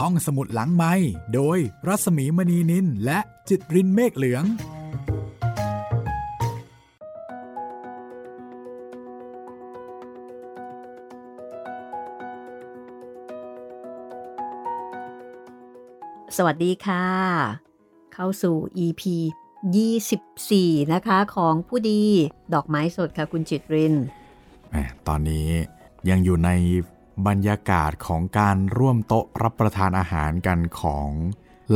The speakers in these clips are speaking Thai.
ห้องสมุดหลังไม้โดยรัสมีมณีนินและจิตรินเมฆเหลือง สวัสดีค่ะ เข้าสู่ EP 24 นะคะของผู้ดีดอกไม้สดค่ะคุณจิตรินแหมตอนนี้ยังอยู่ใน บรรยากาศของการร่วมโต๊ะรับประทานอาหารกันของ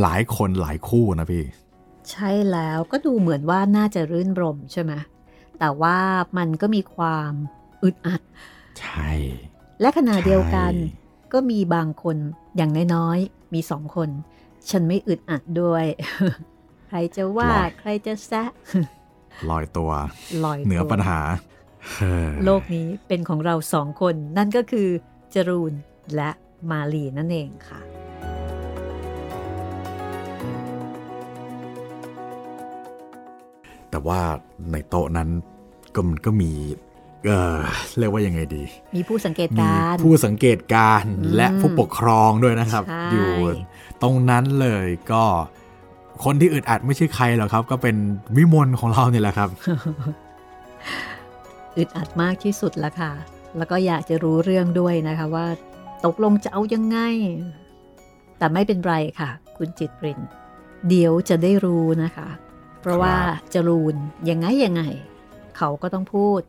หลายคนหลายคู่นะพี่ ใช่แล้วก็ดูเหมือนว่าน่าจะรื่นรมใช่ไหมแต่ว่ามันก็มีความอึดอัด ใช่ และขณะเดียวกันใช่ก็มีบางคนอย่างน้อยๆ มีสองคน ฉันไม่อึดอัดด้วย ใครจะว่าใครจะแซะลอยตัวลอยตัวเหนือปัญหาเฮ้อโลกนี้เป็นของเราสองคน นั่นก็คือ จรูนและมาลีนั่นเองค่ะ แต่ว่าในโต๊ะนั้นก็มันก็มีเออเรียกว่ายังไงดี มีผู้สังเกตมีการณ์ผู้สังเกตการณ์อืมและผู้ปกครองด้วยนะครับใช่อยู่ตรงนั้นเลยก็คนที่อึดอัดไม่ใช่ใครหรอกครับ ก็เป็นวิมลของเราเนี่ยแหละครับ อึดอัดมากที่สุดละค่ะ แล้วก็อยากจะรู้เรื่องด้วยนะคะว่า ตกลงจะเอายังไง แต่ไม่เป็นไรค่ะ คุณจิตริน เดี๋ยวจะได้รู้นะคะ เพราะว่าจรูนยังไงยังไง เขาก็ต้องพูด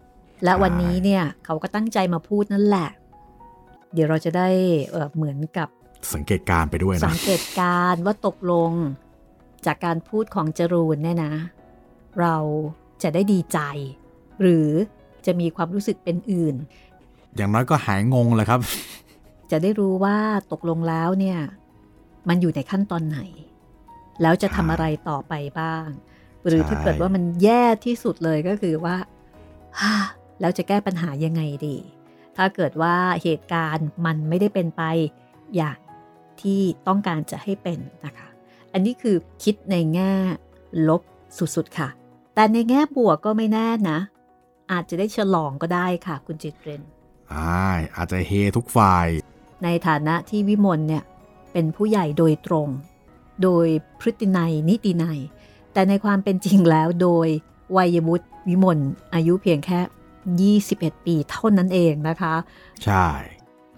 และใช่วันนี้เนี่ยเขาก็ตั้งใจมาพูดนั่นแหละ เดี๋ยวเราจะได้เอ่อเหมือนกับสังเกตการณ์ไปด้วยสันะงเกตการณ์ว่าตกลงจากการพูดของจรูนเนี่ยนะ เราจะได้ดีใจ หรือจะมีความรู้สึกเป็นอื่น อย่างน้อยก็หายงงเลยครับ จะได้รู้ว่าตกลงแล้วเนี่ย มันอยู่ในขั้นตอนไหน แล้วจะทำอะไรต่อไปบ้าง หรือถ้าเกิดว่ามันแย่ที่สุดเลยก็คือว่าฮ่าแล้วจะแก้ปัญหายังไงดี ถ้าเกิดว่าเหตุการณ์มันไม่ได้เป็นไปอย่างที่ต้องการจะให้เป็นนะคะ อันนี้คือคิดในแง่ลบสุดๆค่ะ แต่ในแง่บวกก็ไม่แน่นะ อาจจะได้ฉลองก็ได้ค่ะ คุณจิตเรน อ่าอาจจะเฮทุกฝ่าย ในฐานะที่วิมลเนี่ยเป็นผู้ใหญ่โดยตรง โดยพฤตินัยนิตินัย แต่ในความเป็นจริงแล้วโดยวัยวุฒิวิมลอายุเพียงแค่ 21 ปีเท่านั้นเองนะคะ ใช่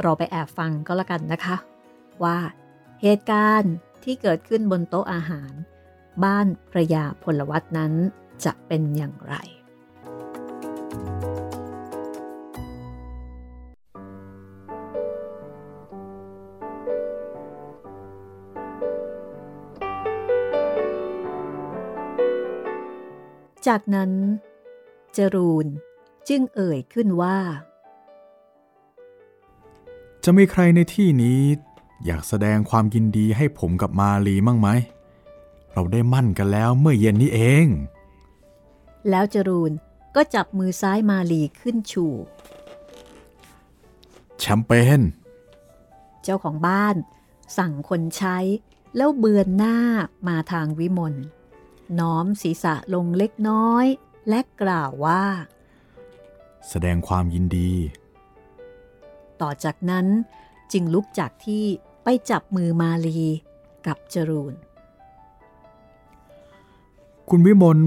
เราไปแอบฟังก็แล้วกันนะคะ ว่าเหตุการณ์ที่เกิดขึ้นบนโต๊ะอาหาร บ้านพระยาพลวัตนั้นจะเป็นอย่างไร จากนั้น จรูนจึงเอ่ยขึ้นว่า จะมีใครในที่นี้ อยากแสดงความยินดีให้ผมกับมาลีมั่งไหม เราได้มั่นกันแล้วเมื่อเย็นนี้เอง แล้วจรูนก็จับมือซ้ายมาลีขึ้นชู แชมเปญเจ้าของบ้าน สั่งคนใช้แล้วเบือนหน้ามาทางวิมล น้อมศีรษะลงเล็กน้อย และกล่าวว่า แสดงความยินดี ต่อจากนั้นจึงลุกจากที่ไปจับมือมาลีกับจรูน คุณวิมล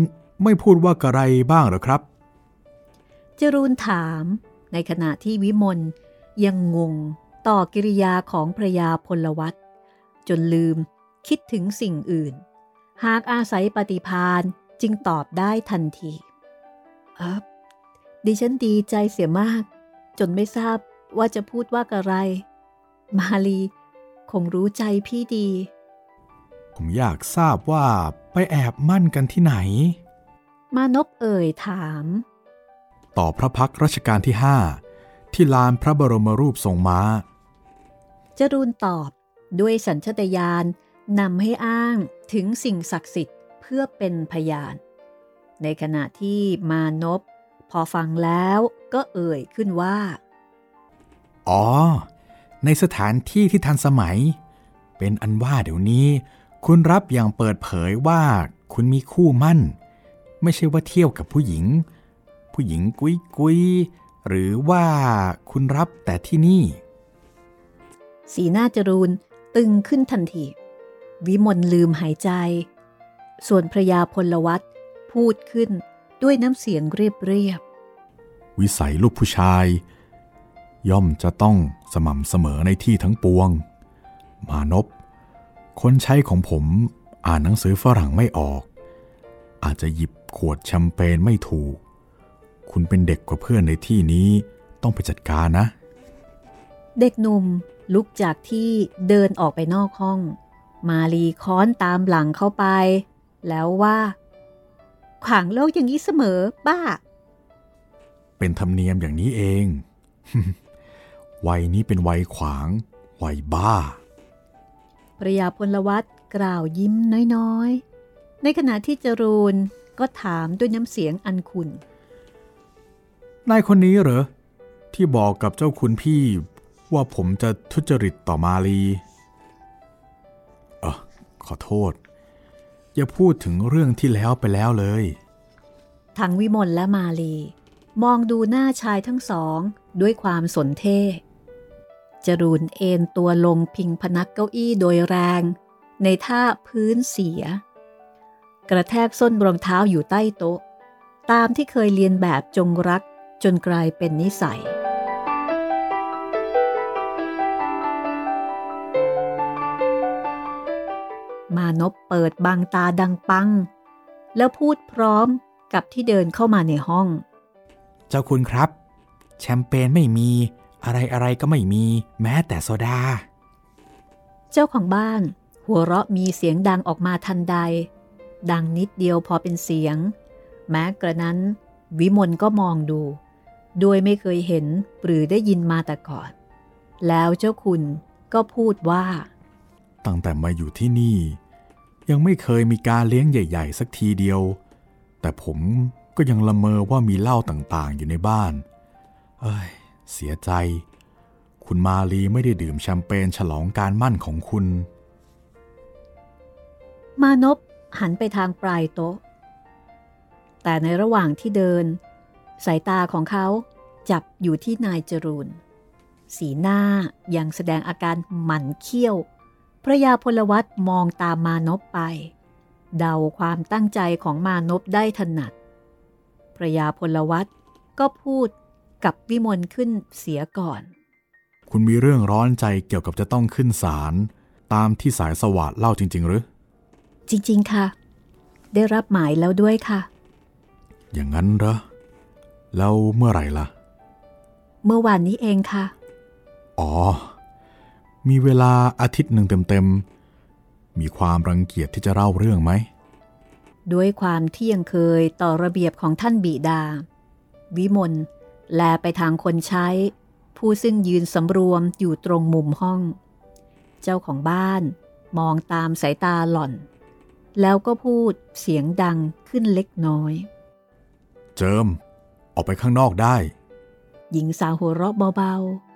ไม่พูดว่ากระไรบ้างเหรอครับ จรูนถามในขณะที่วิมลยังงงต่อกิริยาของพระยาพลวัตจนลืมคิดถึงสิ่งอื่น หากอาศัยปฏิพานจึงตอบได้ทันทีเออดิฉันดีใจเสียมาก จนไม่ทราบว่าจะพูดว่าอะไร มาลีคงรู้ใจพี่ดี ผมอยากทราบว่าไปแอบมั่นกันที่ไหน มานพเอ่ยถาม ต่อพระพักตร์รัชกาลที่ห้าที่ลานพระบรมรูปทรงม้า จรูนตอบด้วยสัญชตาตญาณ นำให้อ้างถึงสิ่งศักดิ์สิทธิ์เพื่อเป็นพยาน ในขณะที่มานพพอฟังแล้วก็เอ่ยขึ้นว่า อ๋อ ในสถานที่ที่ทันสมัย เป็นอันว่าเดี๋ยวนี้ คุณรับอย่างเปิดเผยว่าคุณมีคู่มั่น ไม่ใช่ว่าเที่ยวกับผู้หญิง ผู้หญิงกุยกุยหรือว่าคุณรับแต่ที่นี่ สีหน้าจรูนตึงขึ้นทันที วิมลลืมหายใจ ส่วนพระยาพลวัตพูดขึ้นด้วยน้ำเสียงเรียบเรียบ วิสัยลูกผู้ชาย ย่อมจะต้องสม่ำเสมอในที่ทั้งปวง มานพคนใช้ของผมอ่านหนังสือฝรั่งไม่ออก อาจจะหยิบขวดแชมเปญไม่ถูก คุณเป็นเด็กกว่าเพื่อนในที่นี้ต้องไปจัดการนะ เด็กหนุ่มลุกจากที่เดินออกไปนอกห้อง มาลีค้อนตามหลังเข้าไป แล้วว่า ขวางโลกอย่างนี้เสมอบ้า เป็นธรรมเนียมอย่างนี้เอง วัยนี้เป็นวัยขวาง วัยบ้าพระยาพลวัตกล่าวยิ้มน้อยๆ ในขณะที่จรูนก็ถามด้วยน้ำเสียงอันขุนนายคนนี้เหรอ ที่บอกกับเจ้าคุณพี่ว่าผมจะทุจริตต่อมาลีเออ ขอโทษ อย่าพูดถึงเรื่องที่แล้วไปแล้วเลย ทั้งวิมลและมาลี มองดูหน้าชายทั้งสองด้วยความสนเท่จรูนเอนตัวลงพิงพนักเก้าอี้โดยแรง ในท่าพื้นเสีย กระแทกส้นรองเท้าอยู่ใต้โต๊ะ ตามที่เคยเรียนแบบจงรักจนกลายเป็นนิสัย มานพเปิดบางตาดังปัง แล้วพูดพร้อมกับที่เดินเข้ามาในห้อง เจ้าคุณครับ แชมเปญไม่มี อะไรอะไรก็ไม่มี แม้แต่โซดา เจ้าของบ้าน หัวเราะมีเสียงดังออกมาทันใด ดังนิดเดียวพอเป็นเสียง แม้กระนั้น วิมลก็มองดู โดยไม่เคยเห็นหรือได้ยินมาแต่ก่อน แล้วเจ้าคุณก็พูดว่า ตั้งแต่มาอยู่ที่นี่ ยังไม่เคยมีการเลี้ยงใหญ่ ๆ สักทีเดียว แต่ผมก็ยังละเมอว่ามีเหล้าต่างๆ อยู่ในบ้าน เอ้ย เสียใจ คุณมาลีไม่ได้ดื่มแชมเปญฉลองการมั่นของคุณ มานพหันไปทางปลายโต๊ะ แต่ในระหว่างที่เดิน สายตาของเขาจับอยู่ที่นายจรูน สีหน้ายังแสดงอาการหมั่นเคี้ยว พระยาพลวัตมองตามมานพไป เดาความตั้งใจของมานพได้ถนัด พระยาพลวัตก็พูดกับวิมลขึ้นเสียก่อน คุณมีเรื่องร้อนใจเกี่ยวกับจะต้องขึ้นศาลตามที่สายสวัสดเล่าจริง ๆ หรือ จริง ๆ ค่ะ ได้รับหมายแล้วด้วยค่ะ อย่างนั้นเหรอ แล้วเมื่อไหร่ล่ะ เมื่อวานนี้เองค่ะ อ๋อ มีเวลาอาทิตย์หนึ่งเต็มๆ มีความรังเกียจที่จะเล่าเรื่องไหม ด้วยความที่ยังเคยต่อระเบียบของท่านบิดา วิมลแลไปทางคนใช้ ผู้ซึ่งยืนสำรวมอยู่ตรงมุมห้อง เจ้าของบ้านมองตามสายตาหล่อน แล้วก็พูดเสียงดังขึ้นเล็กน้อย เจิม ออกไปข้างนอกได้ หญิงสาวหัวเราะเบาๆ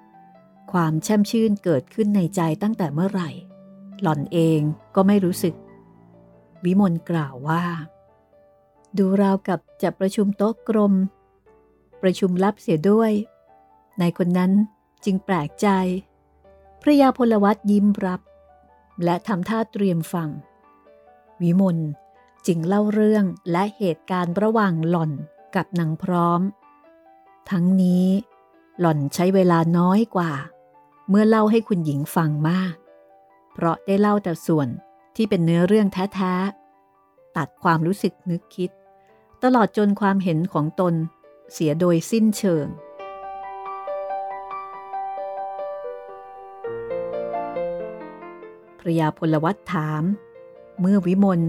ความแช่มชื่นเกิดขึ้นในใจตั้งแต่เมื่อไหร่ หล่อนเองก็ไม่รู้สึก วิมลกล่าวว่า ดูราวกับจะประชุมโต๊ะกลม ประชุมลับเสียด้วยนายคนนั้นจึงแปลกใจ พระยาพลวัตยิ้มรับ และทำท่าเตรียมฟัง วิมลจึงเล่าเรื่องและเหตุการณ์ระหว่างหล่อนกับนางพร้อม ทั้งนี้หล่อนใช้เวลาน้อยกว่า เมื่อเล่าให้คุณหญิงฟังมาก เพราะได้เล่าแต่ส่วนที่เป็นเนื้อเรื่องแท้ๆ ตัดความรู้สึกนึกคิด ตลอดจนความเห็นของตนเสียโดยสิ้นเชิง พระยาพลวัตถาม เมื่อวิมล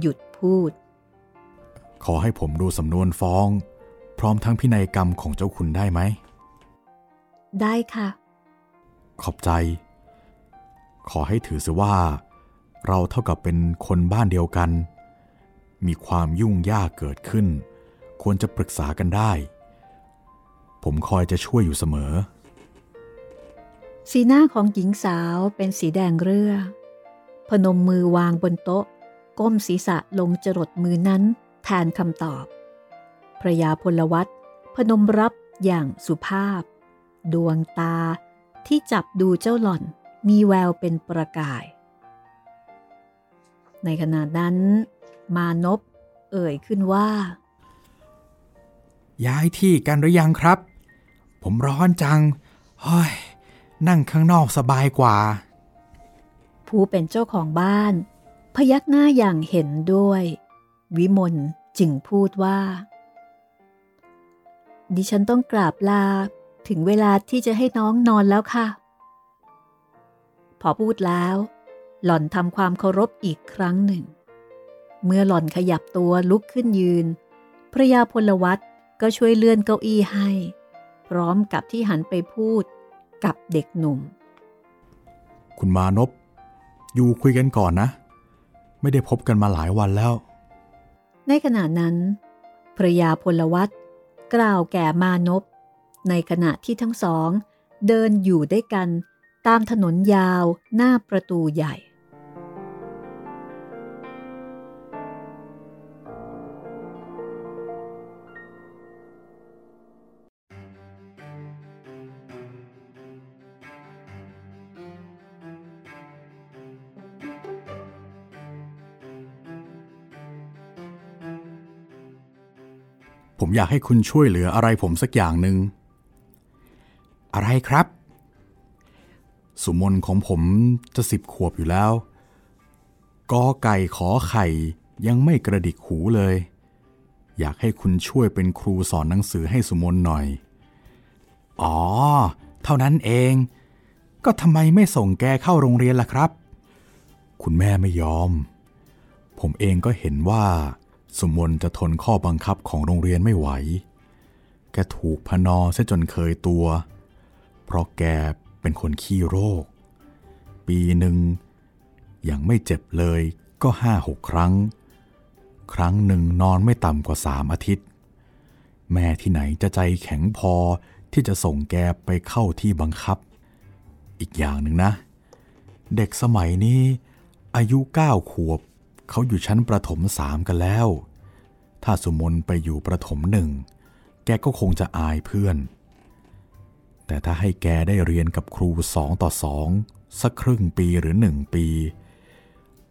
หยุดพูด ขอให้ผมดูสำนวนฟ้อง พร้อมทั้งพินัยกรรมของเจ้าคุณได้ไหม ได้ค่ะ ขอบใจ ขอให้ถือซะว่า เราเท่ากับเป็นคนบ้านเดียวกัน มีความยุ่งยากเกิดขึ้น ควรจะปรึกษากันได้ ผมคอยจะช่วยอยู่เสมอ สีหน้าของหญิงสาวเป็นสีแดงเรือ พนมมือวางบนโต๊ะ ก้มศีรษะลงจรดมือนั้นแทนคำตอบพระยาพลวัตพนมรับอย่างสุภาพ ดวงตา ที่จับดูเจ้าหล่อนมีแววเป็นประกาย ในขณะนั้น มานพเอ่ยขึ้นว่า ย้ายที่กันหรือยังครับ ผมร้อนจังเฮ้ยนั่งข้างนอกสบายกว่า ผู้เป็นเจ้าของบ้าน พยักหน้าอย่างเห็นด้วย วิมลจึงพูดว่า ดิฉันต้องกราบลา ถึงเวลาที่จะให้น้องนอนแล้วค่ะ พอพูดแล้ว หล่อนทำความเคารพอีกครั้งหนึ่ง เมื่อหล่อนขยับตัวลุกขึ้นยืน พระยาพลวัตก็ช่วยเลื่อนเก้าอี้ให้ พร้อมกับที่หันไปพูดกับเด็กหนุ่ม คุณมานพอยู่คุยกันก่อนนะ ไม่ได้พบกันมาหลายวันแล้ว ในขณะนั้น พระยาพลวัตกล่าวแก่มานพ ในขณะที่ทั้งสอง เดินอยู่ด้วยกันตามถนนยาวหน้าประตูใหญ่ ผมอยากให้คุณช่วยเหลืออะไรผมสักอย่างหนึ่ง อะไรครับ สุมนของผมจะสิบขวบอยู่แล้วกอไก่ขอไข่ยังไม่กระดิกหูเลย อยากให้คุณช่วยเป็นครูสอนหนังสือให้สุมนหน่อย อ๋อ เท่านั้นเอง ก็ทำไมไม่ส่งแกเข้าโรงเรียนล่ะครับ คุณแม่ไม่ยอม ผมเองก็เห็นว่า สุมนจะทนข้อบังคับของโรงเรียนไม่ไหว แกถูกพนอซะจนเคยตัว เพราะแกเป็นคนขี้โรค ปีหนึ่งยังไม่เจ็บเลยก็ห้าหกครั้ง ครั้งหนึ่งนอนไม่ต่ำกว่าสามอาทิตย์ แม่ที่ไหนจะใจแข็งพอที่จะส่งแกไปเข้าที่บังคับ อีกอย่างหนึ่งนะ เด็กสมัยนี้ อายุเก้าขวบ เขาอยู่ชั้นประถมสามกันแล้ว ถ้าสุมนไปอยู่ประถมหนึ่ง แกก็คงจะอายเพื่อน แต่ถ้าให้แกได้เรียนกับครูสองต่อสองสักครึ่งปีหรือหนึ่งปี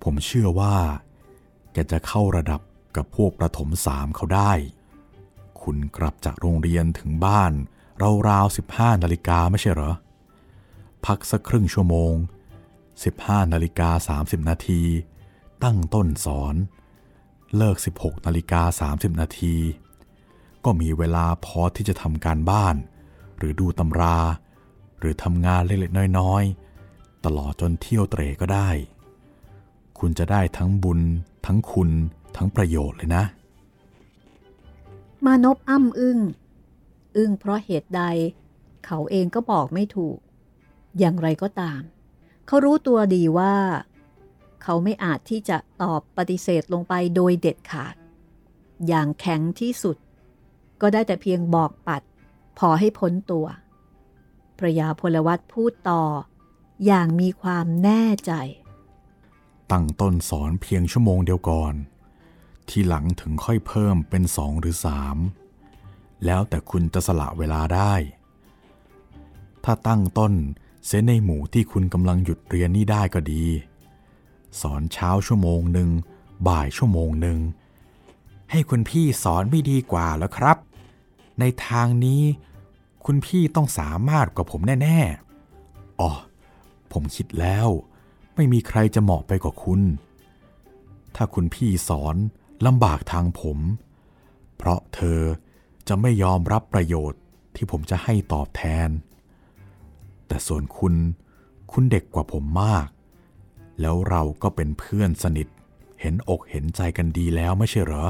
ผมเชื่อว่า แกจะเข้าระดับกับพวกประถมสามเขาได้ คุณกลับจากโรงเรียนถึงบ้าน ราวๆสิบห้านาฬิกาไม่ใช่เหรอ พักสักครึ่งชั่วโมง 15นาฬิกา30 นาที ตั้งต้นสอน เลิก 16นาฬิกา30 นาที ก็มีเวลาพอที่จะทำการบ้าน หรือดูตำรา หรือทำงานเล็กๆน้อยๆ ตลอดจนเที่ยวเตรก็ได้ คุณจะได้ทั้งบุญ ทั้งคุณ ทั้งประโยชน์เลยนะ มานพอ้ำอึง้ง อึ้งเพราะเหตุใด เขาเองก็บอกไม่ถูก อย่างไรก็ตาม เขารู้ตัวดีว่า เขาไม่อาจที่จะตอบปฏิเสธลงไปโดยเด็ดขาด อย่างแข็งที่สุด ก็ได้แต่เพียงบอกปัด พอให้พ้นตัวพระยาพลวัตพูดต่อ อย่างมีความแน่ใจ ตั้งต้นสอนเพียงชั่วโมงเดียวก่อน ทีหลังถึงค่อยเพิ่มเป็นสองหรือสามแล้วแต่คุณจะสละเวลาได้ ถ้าตั้งต้นเซในหมู่ที่คุณกำลังหยุดเรียนนี่ได้ก็ดี สอนเช้าชั่วโมงหนึ่งบ่ายชั่วโมงหนึ่งให้คุณพี่สอนไม่ดีกว่าแล้วครับ ในทางนี้ คุณพี่ต้องสามารถกว่าผมแน่ ๆ อ๋อ ผมคิดแล้ว ไม่มีใครจะเหมาะไปกว่าคุณ ถ้าคุณพี่สอนลำบากทางผม เพราะเธอจะไม่ยอมรับประโยชน์ที่ผมจะให้ตอบแทน แต่ส่วนคุณ คุณเด็กกว่าผมมาก แล้วเราก็เป็นเพื่อนสนิท เห็นอกเห็นใจกันดีแล้วไม่ใช่เหรอ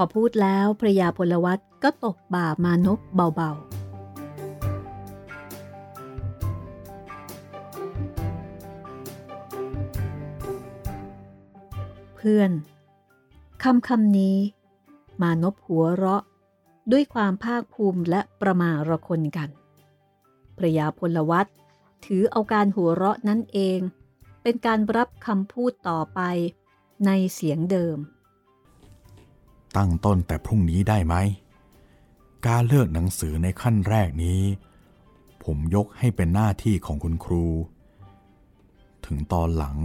พอพูดแล้วพระยาพลวัตก็ตบบ่ามานพเบาๆ เพื่อนคำคำนี้ มานพหัวเราะด้วยความภาคภูมิและประมาระคนกันพระยาพลวัตถือเอาการหัวเราะนั้นเอง เป็นการรับคำพูดต่อไปในเสียงเดิม ตั้งต้นแต่พรุ่งนี้ได้ไหม การเลือกหนังสือในขั้นแรกนี้ ผมยกให้เป็นหน้าที่ของคุณครู ถึงตอนหลัง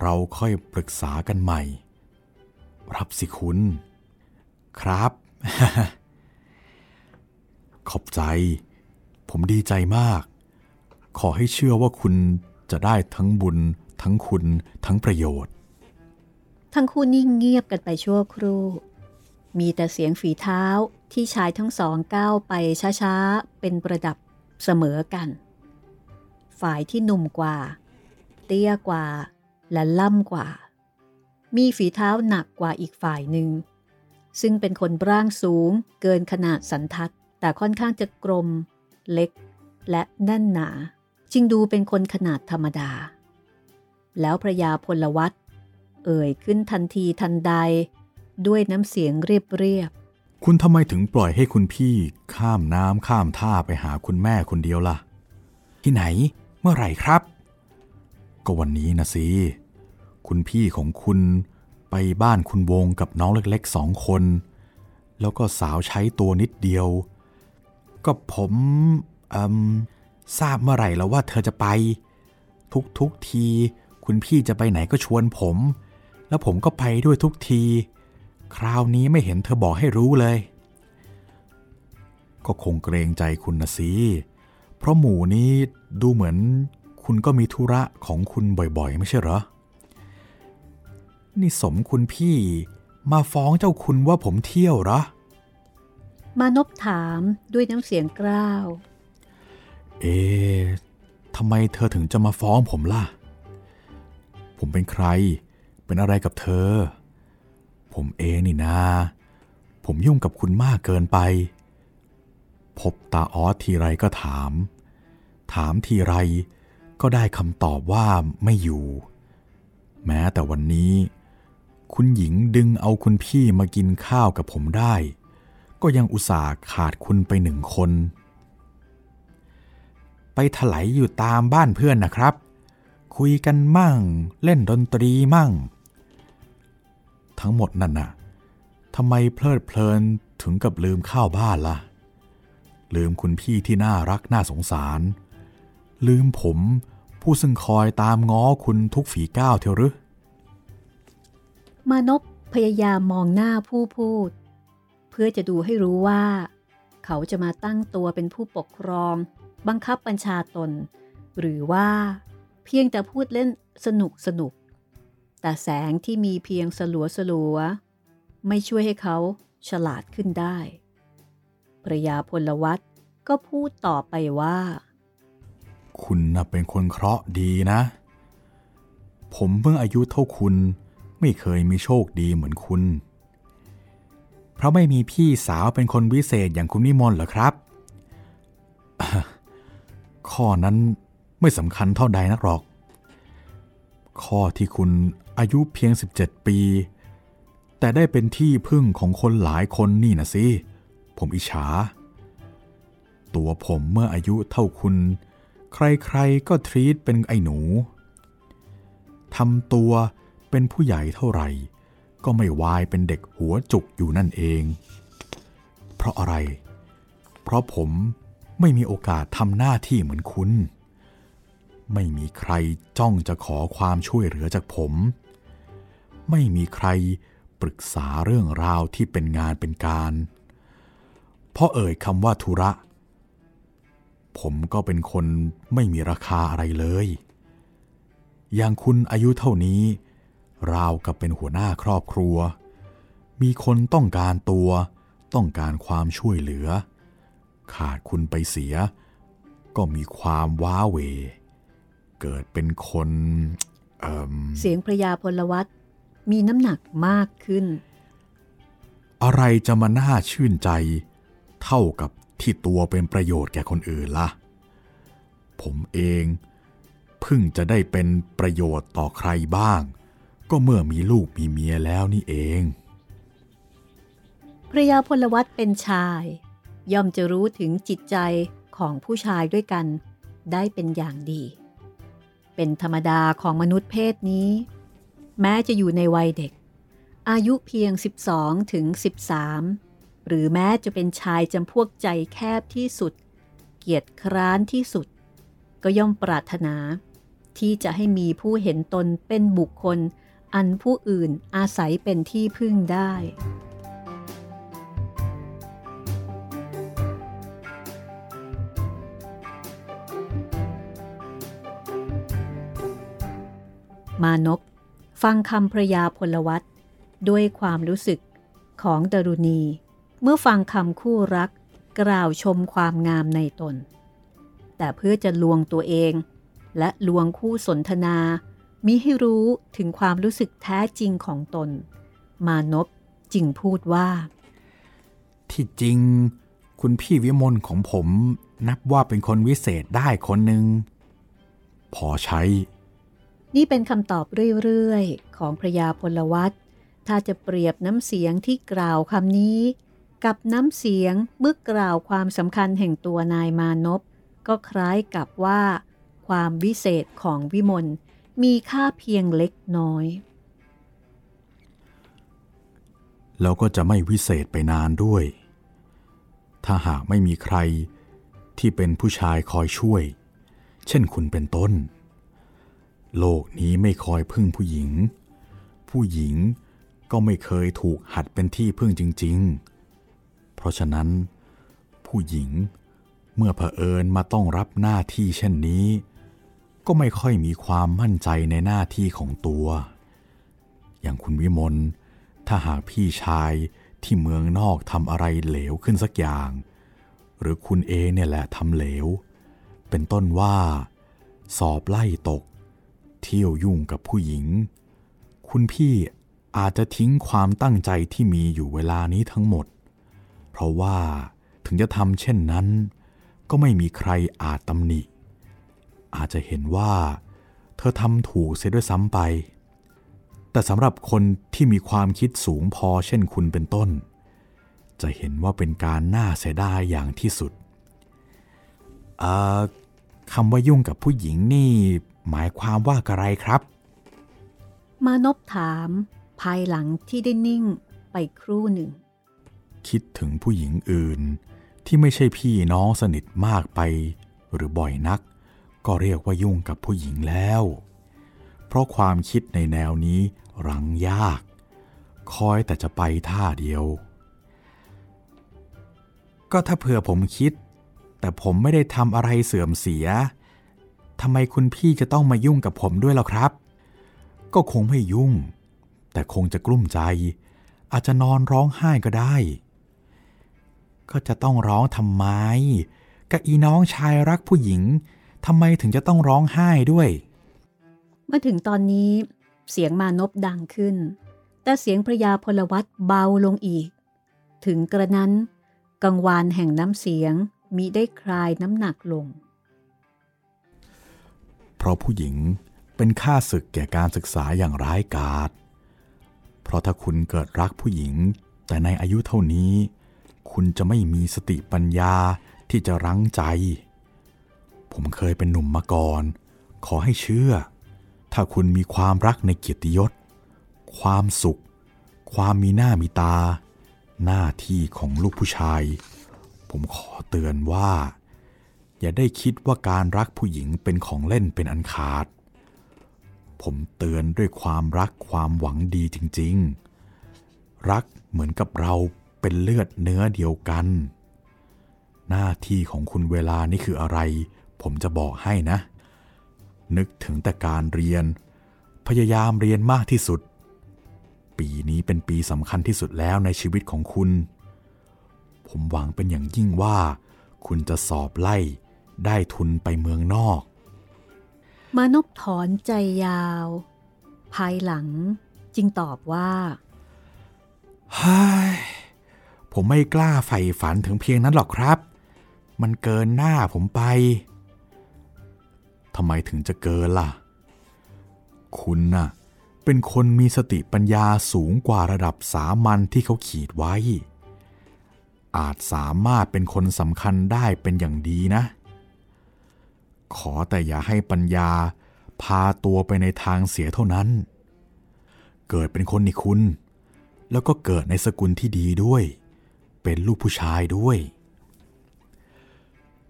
เราค่อยปรึกษากันใหม่ รับสิคุณ ครับ ขอบใจ ผมดีใจมาก ขอให้เชื่อว่าคุณจะได้ทั้งบุญ ทั้งคุณ ทั้งประโยชน์ ทั้งคู่นิ่งเงียบกันไปชั่วครู่ มีแต่เสียงฝีเท้าที่ชายทั้งสองก้าวไปช้าๆ เป็นประดับเสมอกัน ฝ่ายที่หนุ่มกว่า เตี้ยกว่า และล่ำกว่า มีฝีเท้าหนักกว่าอีกฝ่ายหนึ่ง ซึ่งเป็นคนร่างสูงเกินขนาดสันทัด แต่ค่อนข้างจะกลม เล็ก และแน่นหนา จึงดูเป็นคนขนาดธรรมดา แล้วพระยาพลวัตเอ่ยขึ้นทันทีทันใด ด้วยน้ำเสียงเรียบเรียบ คุณทำไมถึงปล่อยให้คุณพี่ข้ามน้ำข้ามท่าไปหาคุณแม่คนเดียวล่ะ ที่ไหนเมื่อไหร่ครับ ก็วันนี้นะสิ คุณพี่ของคุณไปบ้านคุณวงกับน้องเล็กๆสองคน แล้วก็สาวใช้ตัวนิดเดียว ก็ผมอืมทราบเมื่อไหร่แล้วว่าเธอจะไป ทุกทุกที คุณพี่จะไปไหนก็ชวนผม แล้วผมก็ไปด้วยทุกที คราวนี้ไม่เห็นเธอบอกให้รู้เลย ก็คงเกรงใจคุณนะสิเพราะหมูนี้ดูเหมือนคุณก็มีธุระของคุณบ่อยๆ ไม่ใช่เหรอ นี่สมคุณพี่มาฟ้องเจ้าคุณว่าผมเที่ยวเหรอ มานพถามด้วยน้ำเสียงกล้าว เอ๊ะทำไมเธอถึงจะมาฟ้องผมล่ะ ผมเป็นใคร เป็นอะไรกับเธอ ผมเองนี่นาผมยุ่งกับคุณมากเกินไป พบตาออสทีไรก็ถาม ถามทีไรก็ได้คำตอบว่าไม่อยู่ แม้แต่วันนี้ คุณหญิงดึงเอาคุณพี่มากินข้าวกับผมได้ ก็ยังอุตส่าห์ขาดคุณไปหนึ่งคน ไปถลายอยู่ตามบ้านเพื่อนนะครับ คุยกันมั่ง เล่นดนตรีมั่ง ทั้งหมดนั่นน่ะทำไมเพลิดเพลินถึงกับลืมข้าวบ้านล่ะ ลืมคุณพี่ที่น่ารักน่าสงสาร ลืมผมผู้ซึ่งคอยตามง้อคุณทุกฝีก้าวเทวหรือมานพพยายามมองหน้าผู้พูด เพื่อจะดูให้รู้ว่า เขาจะมาตั้งตัวเป็นผู้ปกครอง บังคับบัญชาตน หรือว่าเพียงแต่พูดเล่นสนุกสนุก แต่แสงที่มีเพียงสลัวสลัวไม่ช่วยให้เขาฉลาดขึ้นได้พระยาพลวัตก็พูดต่อไปว่า คุณน่ะเป็นคนเคราะห์ดีนะ ผมเมื่ออายุเท่าคุณไม่เคยมีโชคดีเหมือนคุณ เพราะไม่มีพี่สาวเป็นคนวิเศษอย่างคุณนิมนต์เหรอครับ ข้อนั้นไม่สำคัญเท่าใดนักหรอก ข้อที่คุณ อายุเพียง 17 ปี แต่ได้เป็นที่พึ่งของคนหลายคนนี่นะสิ ผมอิจฉา ตัวผมเมื่ออายุเท่าคุณ ใครๆก็ทรีตเป็นไอ้หนูทำตัวเป็นผู้ใหญ่เท่าไหร่ ก็ไม่วายเป็นเด็กหัวจุกอยู่นั่นเอง เพราะอะไร เพราะผมไม่มีโอกาสทำหน้าที่เหมือนคุณ ไม่มีใครจ้องจะขอความช่วยเหลือจากผม ไม่มีใครปรึกษาเรื่องราวที่เป็นงานเป็นการเพราะเอ่ยคำว่าธุระ ผมก็เป็นคนไม่มีราคาอะไรเลย อย่างคุณอายุเท่านี้ ราวกับเป็นหัวหน้าครอบครัว มีคนต้องการตัว ต้องการความช่วยเหลือ ขาดคุณไปเสีย ก็มีความว้าเว เกิดเป็นคนเเสียงพระยาพลวัต มีน้ำหนักมากขึ้น อะไรจะมาน่าชื่นใจ เท่ากับที่ตัวเป็นประโยชน์แก่คนอื่นล่ะ ผมเองเพิ่งจะได้เป็นประโยชน์ต่อใครบ้าง ก็เมื่อมีลูกมีเมียแล้วนี่เองพระยาพลวัตเป็นชาย ย่อมจะรู้ถึงจิตใจของผู้ชายด้วยกัน ได้เป็นอย่างดี เป็นธรรมดาของมนุษย์เพศนี้ แม้จะอยู่ในวัยเด็ก อายุเพียง 12 ถึง 13 หรือแม้จะเป็นชายจำพวกใจแคบที่สุด เกียจคร้านที่สุด ก็ย่อมปรารถนา ที่จะให้มีผู้เห็นตนเป็นบุคคล อันผู้อื่นอาศัยเป็นที่พึ่งได้มานพ ฟังคำพระยาพลวัตด้วยความรู้สึกของดรุณี เมื่อฟังคำคู่รักกล่าวชมความงามในตน แต่เพื่อจะลวงตัวเอง และลวงคู่สนทนามิให้รู้ถึงความรู้สึกแท้จริงของตน มานพจึงพูดว่า ที่จริง คุณพี่วิมลของผมนับว่าเป็นคนวิเศษได้คนหนึ่งพอใช้ นี่เป็นคำตอบเรื่อยๆ ของพระยาพลวัตถ้าจะเปรียบน้ำเสียงที่กล่าวคำนี้ กับน้ำเสียงเมื่อกล่าวความสำคัญแห่งตัวนายมานพก็คล้ายกับว่า ความวิเศษของวิมลมีค่าเพียงเล็กน้อยแล้วก็จะไม่วิเศษไปนานด้วย ถ้าหากไม่มีใครที่เป็นผู้ชายคอยช่วย เช่นคุณเป็นต้น โลกนี้ไม่คอยพึ่งผู้หญิง ผู้หญิงก็ไม่เคยถูกหัดเป็นที่พึ่งจริง ๆ เพราะฉะนั้น ผู้หญิงเมื่อเผอิญมาต้องรับหน้าที่เช่นนี้ ก็ไม่ค่อยมีความมั่นใจในหน้าที่ของตัว อย่างคุณวิมลถ้าหากพี่ชายที่เมืองนอกทำอะไรเหลวขึ้นสักอย่าง หรือคุณเอเนี่ยแหละทำเหลว เป็นต้นว่า สอบไล่ตก เที่ยวยุ่งกับผู้หญิง คุณพี่อาจจะทิ้งความตั้งใจที่มีอยู่เวลานี้ทั้งหมด เพราะว่าถึงจะทำเช่นนั้น ก็ไม่มีใครอาจตำหนิ อาจจะเห็นว่า เธอทำถูกเสียด้วยซ้ำไป แต่สำหรับคนที่มีความคิดสูงพอเช่นคุณเป็นต้น จะเห็นว่าเป็นการน่าเสียดายอย่างที่สุดคำว่ายุ่งกับผู้หญิงนี่ หมายความว่าอะไรครับ มานพถาม ภายหลังที่ได้นิ่งไปครู่หนึ่ง คิดถึงผู้หญิงอื่น ที่ไม่ใช่พี่น้องสนิทมากไป หรือบ่อยนัก ก็เรียกว่ายุ่งกับผู้หญิงแล้ว เพราะความคิดในแนวนี้รังยาก คอยแต่จะไปท่าเดียว ก็ถ้าเผื่อผมคิด แต่ผมไม่ได้ทำอะไรเสื่อมเสีย ทำไมคุณพี่จะต้องมายุ่งกับผมด้วยล่ะครับ ก็คงไม่ยุ่ง แต่คงจะกลุ้มใจ อาจจะนอนร้องไห้ก็ได้ ก็จะต้องร้องทำไมกับอีน้องชายรักผู้หญิงทำไมถึงจะต้องร้องไห้ด้วยมื่อถึงตอนนี้เสียงมานพดังขึ้น แต่เสียงพระยาพลวัตเบาลงอีก ถึงกระนั้น กังวานแห่งน้ำเสียงมีได้คลายน้ำหนักลง ราะผู้หญิงเป็นค่าศึกแก่การศึกษาอย่างร้ายกาจ เพราะถ้าคุณเกิดรักผู้หญิง แต่ในอายุเท่านี้ คุณจะไม่มีสติปัญญาที่จะรั้งใจ ผมเคยเป็นหนุ่มมาก่อน ขอให้เชื่อ ถ้าคุณมีความรักในเกียรติยศ ความสุข ความมีหน้ามีตา หน้าที่ของลูกผู้ชาย ผมขอเตือนว่า อย่าได้คิดว่าการรักผู้หญิงเป็นของเล่นเป็นอันขาด ผมเตือนด้วยความรักความหวังดีจริง ๆ รักเหมือนกับเราเป็นเลือดเนื้อเดียวกัน หน้าที่ของคุณเวลานี่คืออะไร ผมจะบอกให้นะ นึกถึงแต่การเรียน พยายามเรียนมากที่สุด ปีนี้เป็นปีสำคัญที่สุดแล้วในชีวิตของคุณ ผมหวังเป็นอย่างยิ่งว่าคุณจะสอบไล่ ได้ทุนไปเมืองนอก มานพถอนใจยาว ภายหลังจึงตอบว่าเฮ้ยผมไม่กล้าใฝ่ฝันถึงเพียงนั้นหรอกครับ มันเกินหน้าผมไป ทำไมถึงจะเกินล่ะ คุณน่ะ เป็นคนมีสติปัญญาสูงกว่าระดับสามัญที่เขาขีดไว้ อาจสามารถเป็นคนสำคัญได้เป็นอย่างดีนะ ขอแต่อย่าให้ปัญญาพาตัวไปในทางเสียเท่านั้น เกิดเป็นคนนี่คุณ แล้วก็เกิดในสกุลที่ดีด้วย เป็นลูกผู้ชายด้วย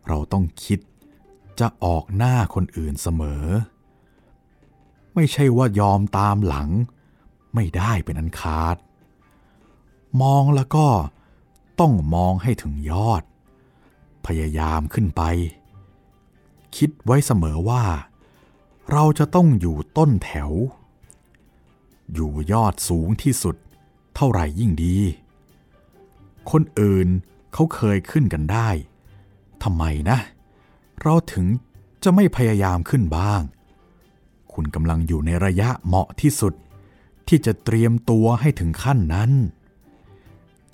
เราต้องคิดจะออกหน้าคนอื่นเสมอ ไม่ใช่ว่ายอมตามหลัง ไม่ได้เป็นอันขาด มองแล้วก็ต้องมองให้ถึงยอด พยายามขึ้นไป คิดไว้เสมอว่า เราจะต้องอยู่ต้นแถว อยู่ยอดสูงที่สุดเท่าไหร่ยิ่งดี คนอื่นเขาเคยขึ้นกันได้ทำไมนะ เราถึงจะไม่พยายามขึ้นบ้าง คุณกำลังอยู่ในระยะเหมาะที่สุด ที่จะเตรียมตัวให้ถึงขั้นนั้น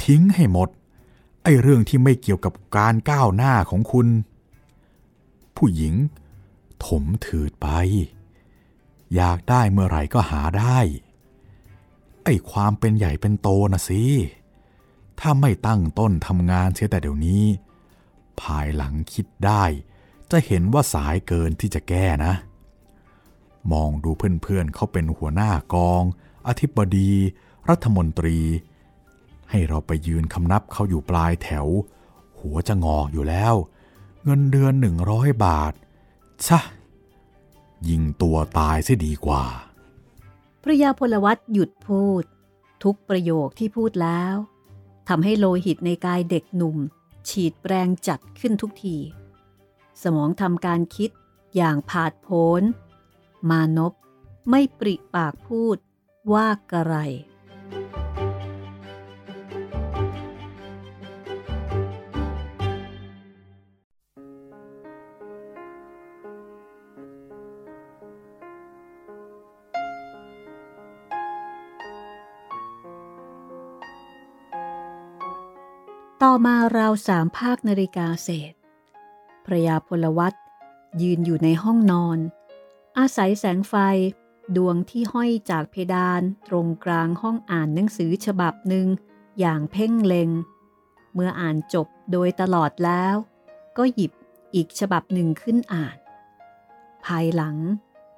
ทิ้งให้หมด ไอ้เรื่องที่ไม่เกี่ยวกับการก้าวหน้าของคุณ ผู้หญิง ถมถืดไป อยากได้เมื่อไหร่ก็หาได้ ไอ้ความเป็นใหญ่เป็นโตนะสิถ้าไม่ตั้งต้นทำงานเสียแต่เดี๋ยวนี้ ภายหลังคิดได้ จะเห็นว่าสายเกินที่จะแก้นะ มองดูเพื่อนๆเขาเป็นหัวหน้ากอง อธิบดี รัฐมนตรี ให้เราไปยืนคำนับเขาอยู่ปลายแถว หัวจะงอกอยู่แล้ว เงินเดือนหนึ่งร้อยบาท ชะ ยิงตัวตายเสียดีกว่า พระยาพลวัตหยุดพูด ทุกประโยคที่พูดแล้วทำให้โลหิตในกายเด็กหนุ่ม ฉีดแปรงจัดขึ้นทุกที สมองทำการคิดอย่างผาดโผนมานพไม่ปริปากพูดว่ากระไร ต่อมาราวสามภาคนาฬิกาเศษพระยาพลวัตยืนอยู่ในห้องนอน อาศัยแสงไฟดวงที่ห้อยจากเพดานตรงกลางห้องอ่านหนังสือฉบับหนึ่งอย่างเพ่งเล็ง เมื่ออ่านจบโดยตลอดแล้ว ก็หยิบอีกฉบับหนึ่งขึ้นอ่าน ภายหลัง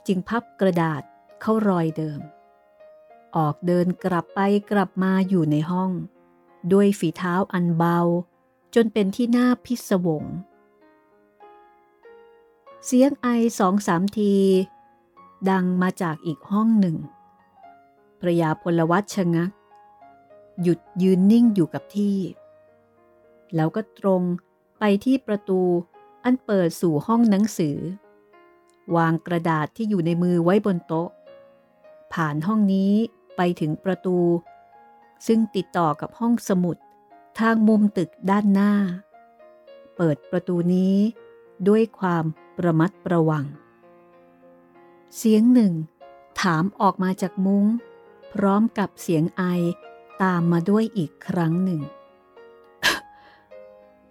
จึงพับกระดาษเข้ารอยเดิม ออกเดินกลับไปกลับมาอยู่ในห้อง ด้วยฝีเท้าอันเบา จนเป็นที่น่าพิศวง เสียงไอสองสามที ดังมาจากอีกห้องหนึ่งพระยาพลวัตชะงัก หยุดยืนนิ่งอยู่กับที่ แล้วก็ตรงไปที่ประตูอันเปิดสู่ห้องหนังสือ วางกระดาษที่อยู่ในมือไว้บนโต๊ะ ผ่านห้องนี้ไปถึงประตู ซึ่งติดต่อกับห้องสมุดทางมุมตึกด้านหน้า เปิดประตูนี้ด้วยความประมัดระวัง เสียงหนึ่ง ถามออกมาจากมุง้ง พร้อมกับเสียงไอตามมาด้วยอีกครั้งหนึ่ง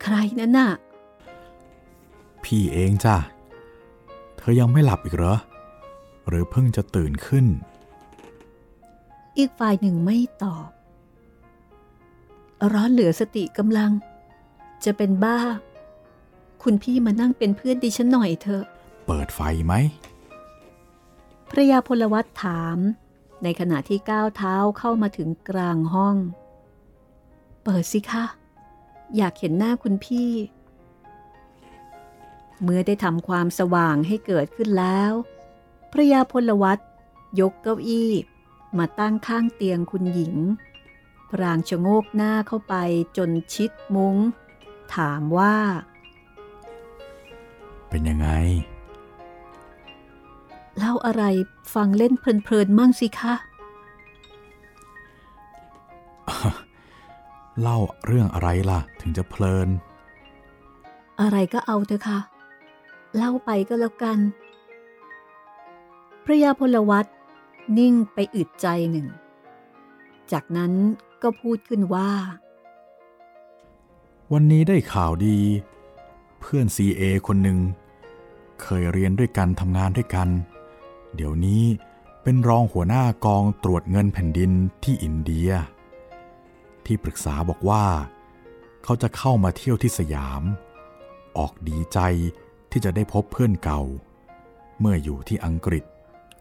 ใครนั่นน่ะ พี่เองจ้ะ เธอยังไม่หลับอีกเหรอ หรือเพิ่งจะตื่นขึ้น อีกฝ่ายหนึ่งไม่ตอบ ร้อนเหลือสติกำลัง จะเป็นบ้า คุณพี่มานั่งเป็นเพื่อนดิฉันหน่อยเถอะ เปิดไฟไหมพระยาพลวัตถาม ในขณะที่ก้าวเท้าเข้ามาถึงกลางห้อง เปิดสิคะ อยากเห็นหน้าคุณพี่ เมื่อได้ทำความสว่างให้เกิดขึ้นแล้วพระยาพลวัตยกเก้าอี้มาตั้งข้างเตียงคุณหญิง พรางชะโงกหน้าเข้าไปจนชิดมุง้ง ถามว่า เป็นยังไง เล่าอะไรฟังเล่นเพลินๆมั่งสิคะ เล่าเรื่องอะไรล่ะ ถึงจะเพลิน อะไรก็เอาเถอะค่ะ เล่าไปก็แล้วกัน พระยาพลวัตนิ่งไปอึดใจหนึ่ง จากนั้น ก็พูดขึ้นว่า วันนี้ได้ข่าวดี เพื่อน CA คนหนึ่ง เคยเรียนด้วยกันทำงานด้วยกัน เดี๋ยวนี้เป็นรองหัวหน้ากองตรวจเงินแผ่นดินที่อินเดีย ที่ปรึกษาบอกว่า เขาจะเข้ามาเที่ยวที่สยาม ออกดีใจที่จะได้พบเพื่อนเก่า เมื่ออยู่ที่อังกฤษ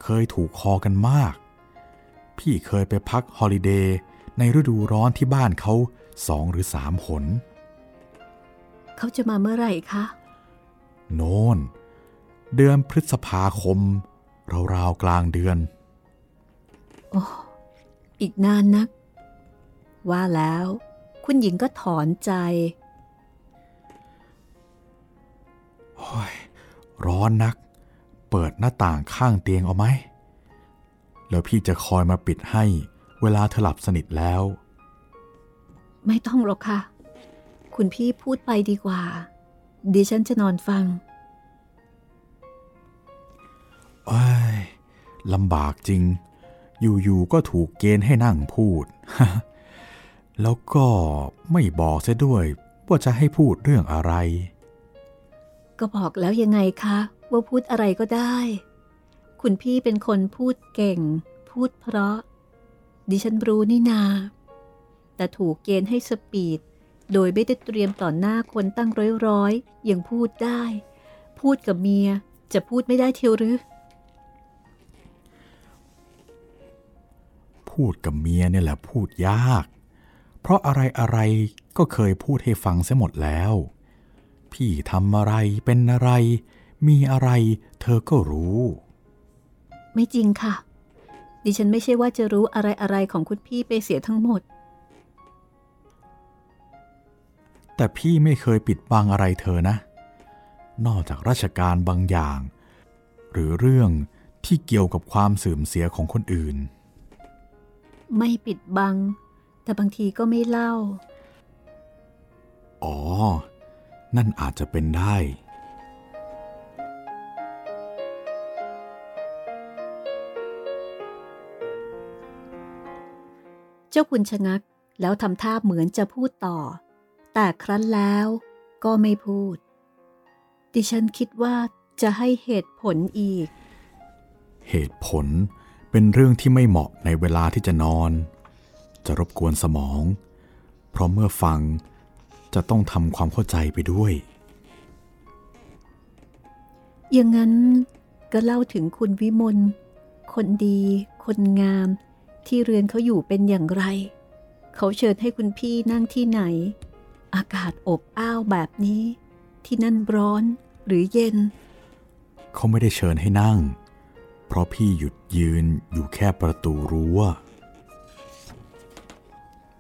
เคยถูกคอกันมาก พี่เคยไปพักฮอลิเดย์ ในฤดูร้อนที่บ้านเขาสองหรือสามหน เขาจะมาเมื่อไหร่คะ โน่น เดือนพฤษภาคม ราวๆกลางเดือน โอ้อีกนานนัก ว่าแล้ว คุณหญิงก็ถอนใจโอ้ยร้อนนัก เปิดหน้าต่างข้างเตียงเอาไหม แล้วพี่จะคอยมาปิดให้ เวลาเธอหลับสนิทแล้ว ไม่ต้องหรอกค่ะ คุณพี่พูดไปดีกว่าดิฉันจะนอนฟังเอ้ยลำบากจริง อยู่ๆก็ถูกเกณฑ์ให้นั่งพูด แล้วก็ไม่บอกเสียด้วยว่าจะให้พูดเรื่องอะไร ก็บอกแล้วยังไงคะว่าพูดอะไรก็ได้ คุณพี่เป็นคนพูดเก่ง พูดเพราะ ดิฉันรู้นี่นา แต่ถูกเกณฑ์ให้สปีด โดยไม่ได้เตรียมต่อหน้าคนตั้งร้อยๆยังพูดได้ พูดกับเมียจะพูดไม่ได้เทียวหรือ พูดกับเมียเนี่ยแหละพูดยาก เพราะอะไรอะไรๆก็เคยพูดให้ฟังเสียหมดแล้ว พี่ทำอะไรเป็นอะไร มีอะไร เธอก็รู้ ไม่จริงค่ะ ดิฉันไม่ใช่ว่าจะรู้อะไรอะไรๆของคุณพี่ไปเสียทั้งหมด แต่พี่ไม่เคยปิดบังอะไรเธอนะ นอกจากราชการบางอย่าง หรือเรื่องที่เกี่ยวกับความเสื่อมเสียของคนอื่น ไม่ปิดบัง แต่บางทีก็ไม่เล่า อ๋อ นั่นอาจจะเป็นได้ เจ้าคุณชะงักแล้วทำท่าเหมือนจะพูดต่อ แต่ครั้นแล้วก็ไม่พูด ดิฉันคิดว่าจะให้เหตุผลอีก เหตุผลเป็นเรื่องที่ไม่เหมาะในเวลาที่จะนอน จะรบกวนสมอง เพราะเมื่อฟังจะต้องทำความเข้าใจไปด้วย อย่างนั้นก็เล่าถึงคุณวิมลคนดี คนงาม ที่เรือนเขาอยู่เป็นอย่างไร เขาเชิญให้คุณพี่นั่งที่ไหน อากาศอบอ้าวแบบนี้ ที่นั่นร้อนหรือเย็น เขาไม่ได้เชิญให้นั่ง เพราะพี่หยุดยืนอยู่แค่ประตูรั้ว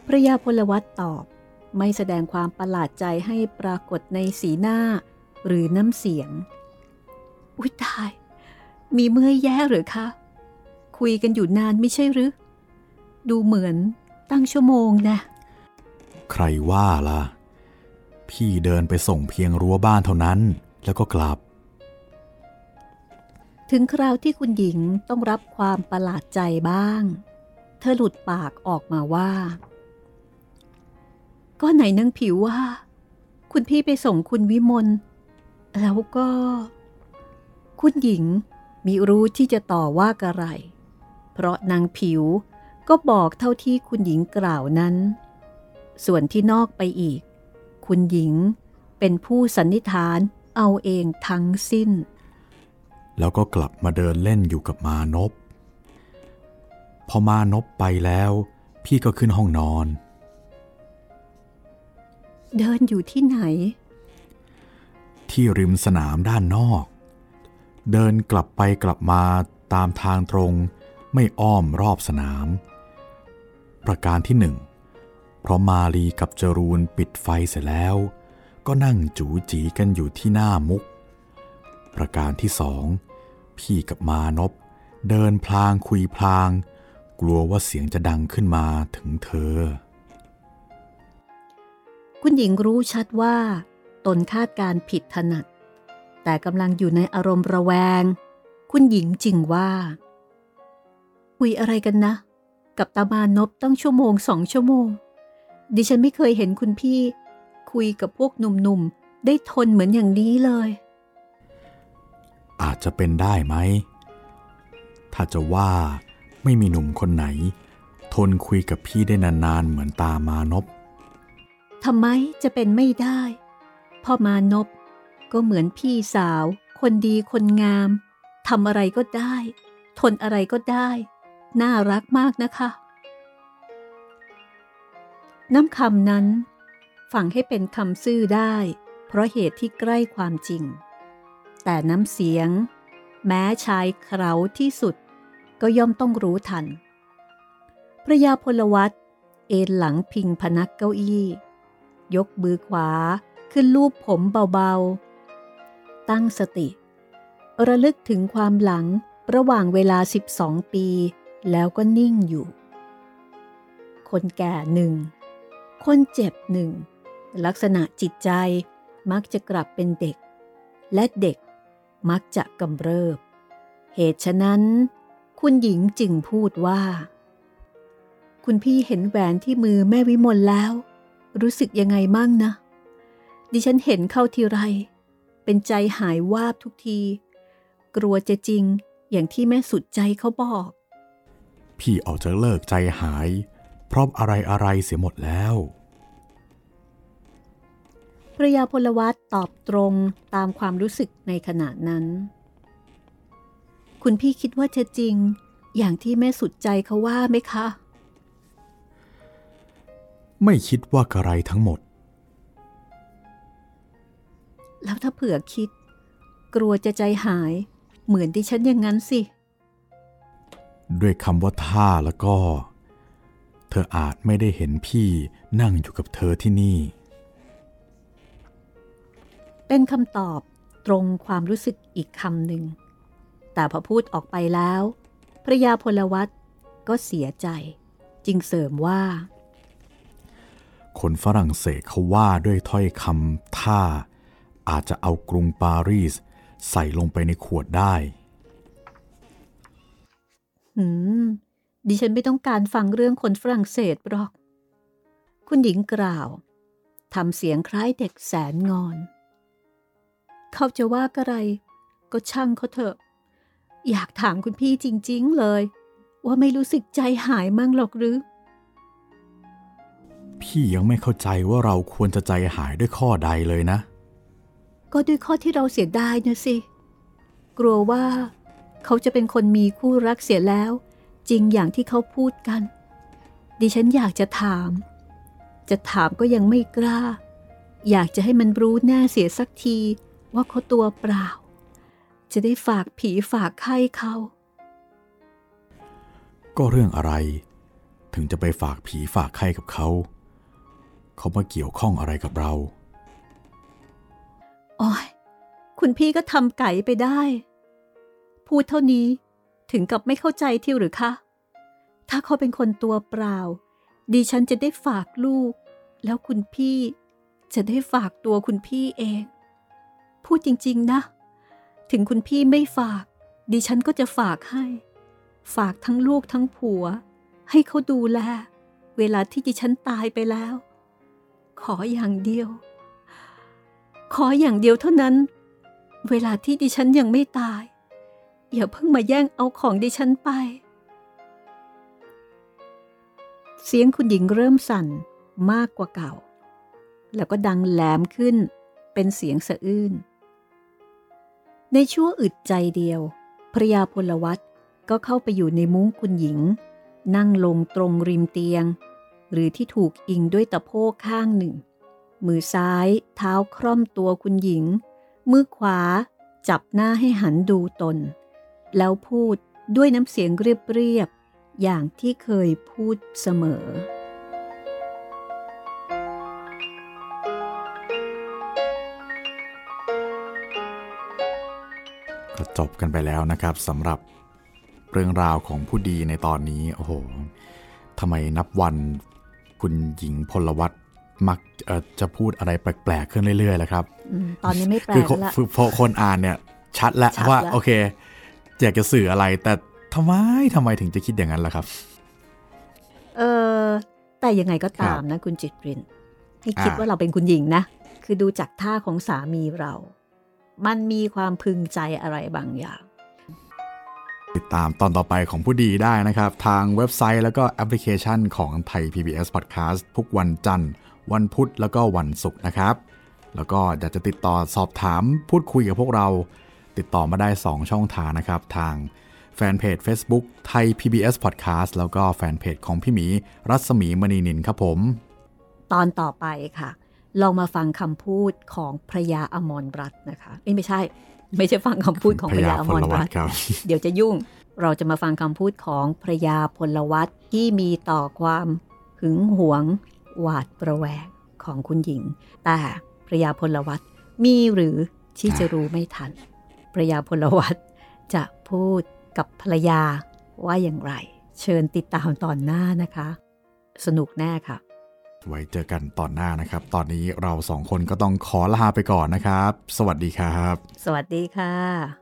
พระยาพลวัตตอบไม่แสดงความประหลาดใจให้ปรากฏในสีหน้าหรือน้ำเสียง อุ้ยตาย มีเมื่อยแย่หรือคะ คุยกันอยู่นานไม่ใช่หรือ ดูเหมือนตั้งชั่วโมงนะ ใครว่าล่ะ พี่เดินไปส่งเพียงรั้วบ้านเท่านั้น แล้วก็กลับ ถึงคราวที่คุณหญิงต้องรับความประหลาดใจบ้าง เธอหลุดปากออกมาว่า ก็ไหนนางผิวว่า คุณพี่ไปส่งคุณวิมลแล้วก็ คุณหญิงมิรู้ที่จะต่อว่ากระไร เพราะนางผิว ก็บอกเท่าที่คุณหญิงกล่าวนั้น ส่วนที่นอกไปอีก คุณหญิงเป็นผู้สันนิษฐานเอาเองทั้งสิ้น แล้วก็กลับมาเดินเล่นอยู่กับมานพพอมานพไปแล้ว พี่ก็ขึ้นห้องนอน เดินอยู่ที่ไหน ที่ริมสนามด้านนอก เดินกลับไปกลับมาตามทางตรงไม่อ้อมรอบสนาม ประการที่หนึ่งเพราะมาลีกับจรูนปิดไฟเสร็จแล้ว ก็นั่งจูจีกันอยู่ที่หน้ามุก ประการที่สองพี่กับมานพเดินพลางคุยพลาง กลัวว่าเสียงจะดังขึ้นมาถึงเธอ คุณหญิงรู้ชัดว่า ตนคาดการผิดถนัด แต่กำลังอยู่ในอารมณ์ระแวง คุณหญิงจริงว่า คุยอะไรกันนะ กับตามานพตั้งชั่วโมงสองชั่วโมง ดิฉันไม่เคยเห็นคุณพี่ คุยกับพวกหนุ่มๆ ได้ทนเหมือนอย่างนี้เลย อาจจะเป็นได้ไหม ถ้าจะว่าไม่มีหนุ่มคนไหน ทนคุยกับพี่ได้นานๆ เหมือนตามานพทำไมจะเป็นไม่ได้ พ่อมานพก็เหมือนพี่สาว คนดีคนงามทำอะไรก็ได้ ทนอะไรก็ได้ น่ารักมากนะคะ น้ำคำนั้นฟังให้เป็นคำซื่อได้ เพราะเหตุที่ใกล้ความจริง แต่น้ำเสียง แม้ชายเขาที่สุด ก็ย่อมต้องรู้ทัน พระยาพลวัตเอนหลังพิงพนักเก้าอี้ ยกมือขวาขึ้นลูบผมเบาๆ ตั้งสติ ระลึกถึงความหลังระหว่างเวลา 12 ปี แล้วก็นิ่งอยู่ คนแก่หนึ่ง คนเจ็บหนึ่ง ลักษณะจิตใจมักจะกลับเป็นเด็ก และเด็กมักจะกำเริบ เหตุฉะนั้น คุณหญิงจึงพูดว่า คุณพี่เห็นแหวนที่มือแม่วิมลแล้ว รู้สึกยังไงมั่งนะ ดิฉันเห็นเข้าทีไร เป็นใจหายวาบทุกที กลัวจะจริงอย่างที่แม่สุดใจเขาบอก พี่ออกจะเลิกใจหาย เพราะอะไรอะไรเสียหมดแล้วพระยาพลวัตตอบตรงตามความรู้สึกในขณะนั้น คุณพี่คิดว่าจะจริง อย่างที่แม่สุดใจเขาว่าไหมคะ ไม่คิดว่ากระไรทั้งหมด แล้วถ้าเผื่อคิด กลัวจะใจหาย เหมือนที่ฉันอย่างนั้นสิ ด้วยคำว่าท่าแล้วก็ เธออาจไม่ได้เห็นพี่นั่งอยู่กับเธอที่นี่ เป็นคำตอบตรงความรู้สึกอีกคำหนึ่ง แต่พอพูดออกไปแล้วพระยาพลวัตก็เสียใจ จึงเสริมว่า คนฝรั่งเศสเขาว่าด้วยถ้อยคำท่า อาจจะเอากรุงปารีสใส่ลงไปในขวดได้ หืม ดิฉันไม่ต้องการฟังเรื่องคนฝรั่งเศสหรอก คุณหญิงกล่าวทำเสียงคล้ายเด็กแสนงอน เขาจะว่ากะไร ก็ช่างเขาเถอะ อยากถามคุณพี่จริง ๆ เลย ว่าไม่รู้สึกใจหายมั่งหรอกหรือ พี่ยังไม่เข้าใจว่าเราควรจะใจหายด้วยข้อใดเลยนะ ก็ด้วยข้อที่เราเสียดายนะสิ กลัวว่า เขาจะเป็นคนมีคู่รักเสียแล้ว จริงอย่างที่เขาพูดกัน ดิฉันอยากจะถาม จะถามก็ยังไม่กล้า อยากจะให้มันรู้แน่เสียสักทีว่าเขาตัวเปล่า จะได้ฝากผีฝากไข้เขา ก็เรื่องอะไร ถึงจะไปฝากผีฝากไข้กับเขา เขามาเกี่ยวข้องอะไรกับเรา โอ้ยคุณพี่ก็ทำไก่ไปได้ พูดเท่านี้ ถึงกับไม่เข้าใจที่หรือคะ ถ้าเขาเป็นคนตัวเปล่า ดิฉันจะได้ฝากลูก แล้วคุณพี่จะได้ฝากตัวคุณพี่เอง พูดจริง ๆ นะ ถึงคุณพี่ไม่ฝาก ดิฉันก็จะฝากให้ ฝากทั้งลูกทั้งผัว ให้เขาดูแล เวลาที่ดิฉันตายไปแล้ว ขออย่างเดียว ขออย่างเดียวเท่านั้น เวลาที่ดิฉันยังไม่ตาย อย่าเพิ่งมาแย่งเอาของดิฉันไป เสียงคุณหญิงเริ่มสั่นมากกว่าเก่า แล้วก็ดังแหลมขึ้นเป็นเสียงสะอื้น ในชั่วอึดใจเดียวพระยาพลวัตก็เข้าไปอยู่ในมุ้งคุณหญิง นั่งลงตรงริมเตียง หรือที่ถูกอิงด้วยตะโพกข้างหนึ่ง มือซ้าย เท้าคร่อมตัวคุณหญิง มือขวาจับหน้าให้หันดูตน แล้วพูดด้วยน้ำเสียงเรียบๆอย่างที่เคยพูดเสมอ ก็จบกันไปแล้วนะครับสำหรับเรื่องราวของผู้ดีในตอนนี้โอ้โหทำไมนับวันคุณหญิงพลวัตมักเอ่อจะพูดอะไรแปลกๆขึ้นเรื่อยๆแล้วครับอืมตอนนี้ไม่แปลคือกละคือพอคนอ่านเนี่ยชัดแล้วชัดว่าแล้วโอเค อยากจะสื่ออะไร แต่ทำไมทำไมถึงจะคิดอย่างนั้นล่ะครับ เออแต่ยังไงก็ตามนะ คุณจิตรินให้คิดว่าเราเป็นคุณหญิงนะ คือดูจากท่าของสามีเรา มันมีความพึงใจอะไรบางอย่าง ติดตามตอนต่อไปของผู้ดีได้นะครับ ทางเว็บไซต์แล้วก็แอปพลิเคชันของไทย PBS Podcast ทุกวันจันทร์ วันพุธแล้วก็วันศุกร์นะครับ แล้วก็อยากจะติดต่อสอบถามพูดคุยกับพวกเรา ติดต่อมาได้ 2 ช่องทางนะครับ ทางแฟนเพจ Facebook ไทย PBS Podcast แล้วก็แฟนเพจของพี่หมี รัศมีมณีนินครับผม ตอนต่อไปค่ะ ลองมาฟังคำพูดของพระยาอมรรัตน์นะคะเอ้ยไม่ใช่ ไม่ใช่ฟังคำพูดของพระยาอมรวัตรครับเดี๋ยวจะยุ่งเราจะมาฟังคำพูดของพระยาพลวัตที่มีต่อความหึงหวง หวาดประแวงของคุณหญิง แต่พระยาพลวัตมีหรือที่จะรู้ไม่ทัน พระยาพลวัตจะพูดกับภรรยาว่าอย่างไร เชิญติดตามตอนหน้านะคะ สนุกแน่ค่ะ ไว้เจอกันตอนหน้านะครับ ตอนนี้เราสองคนก็ต้องขอลาไปก่อนนะครับ สวัสดีครับ สวัสดีค่ะ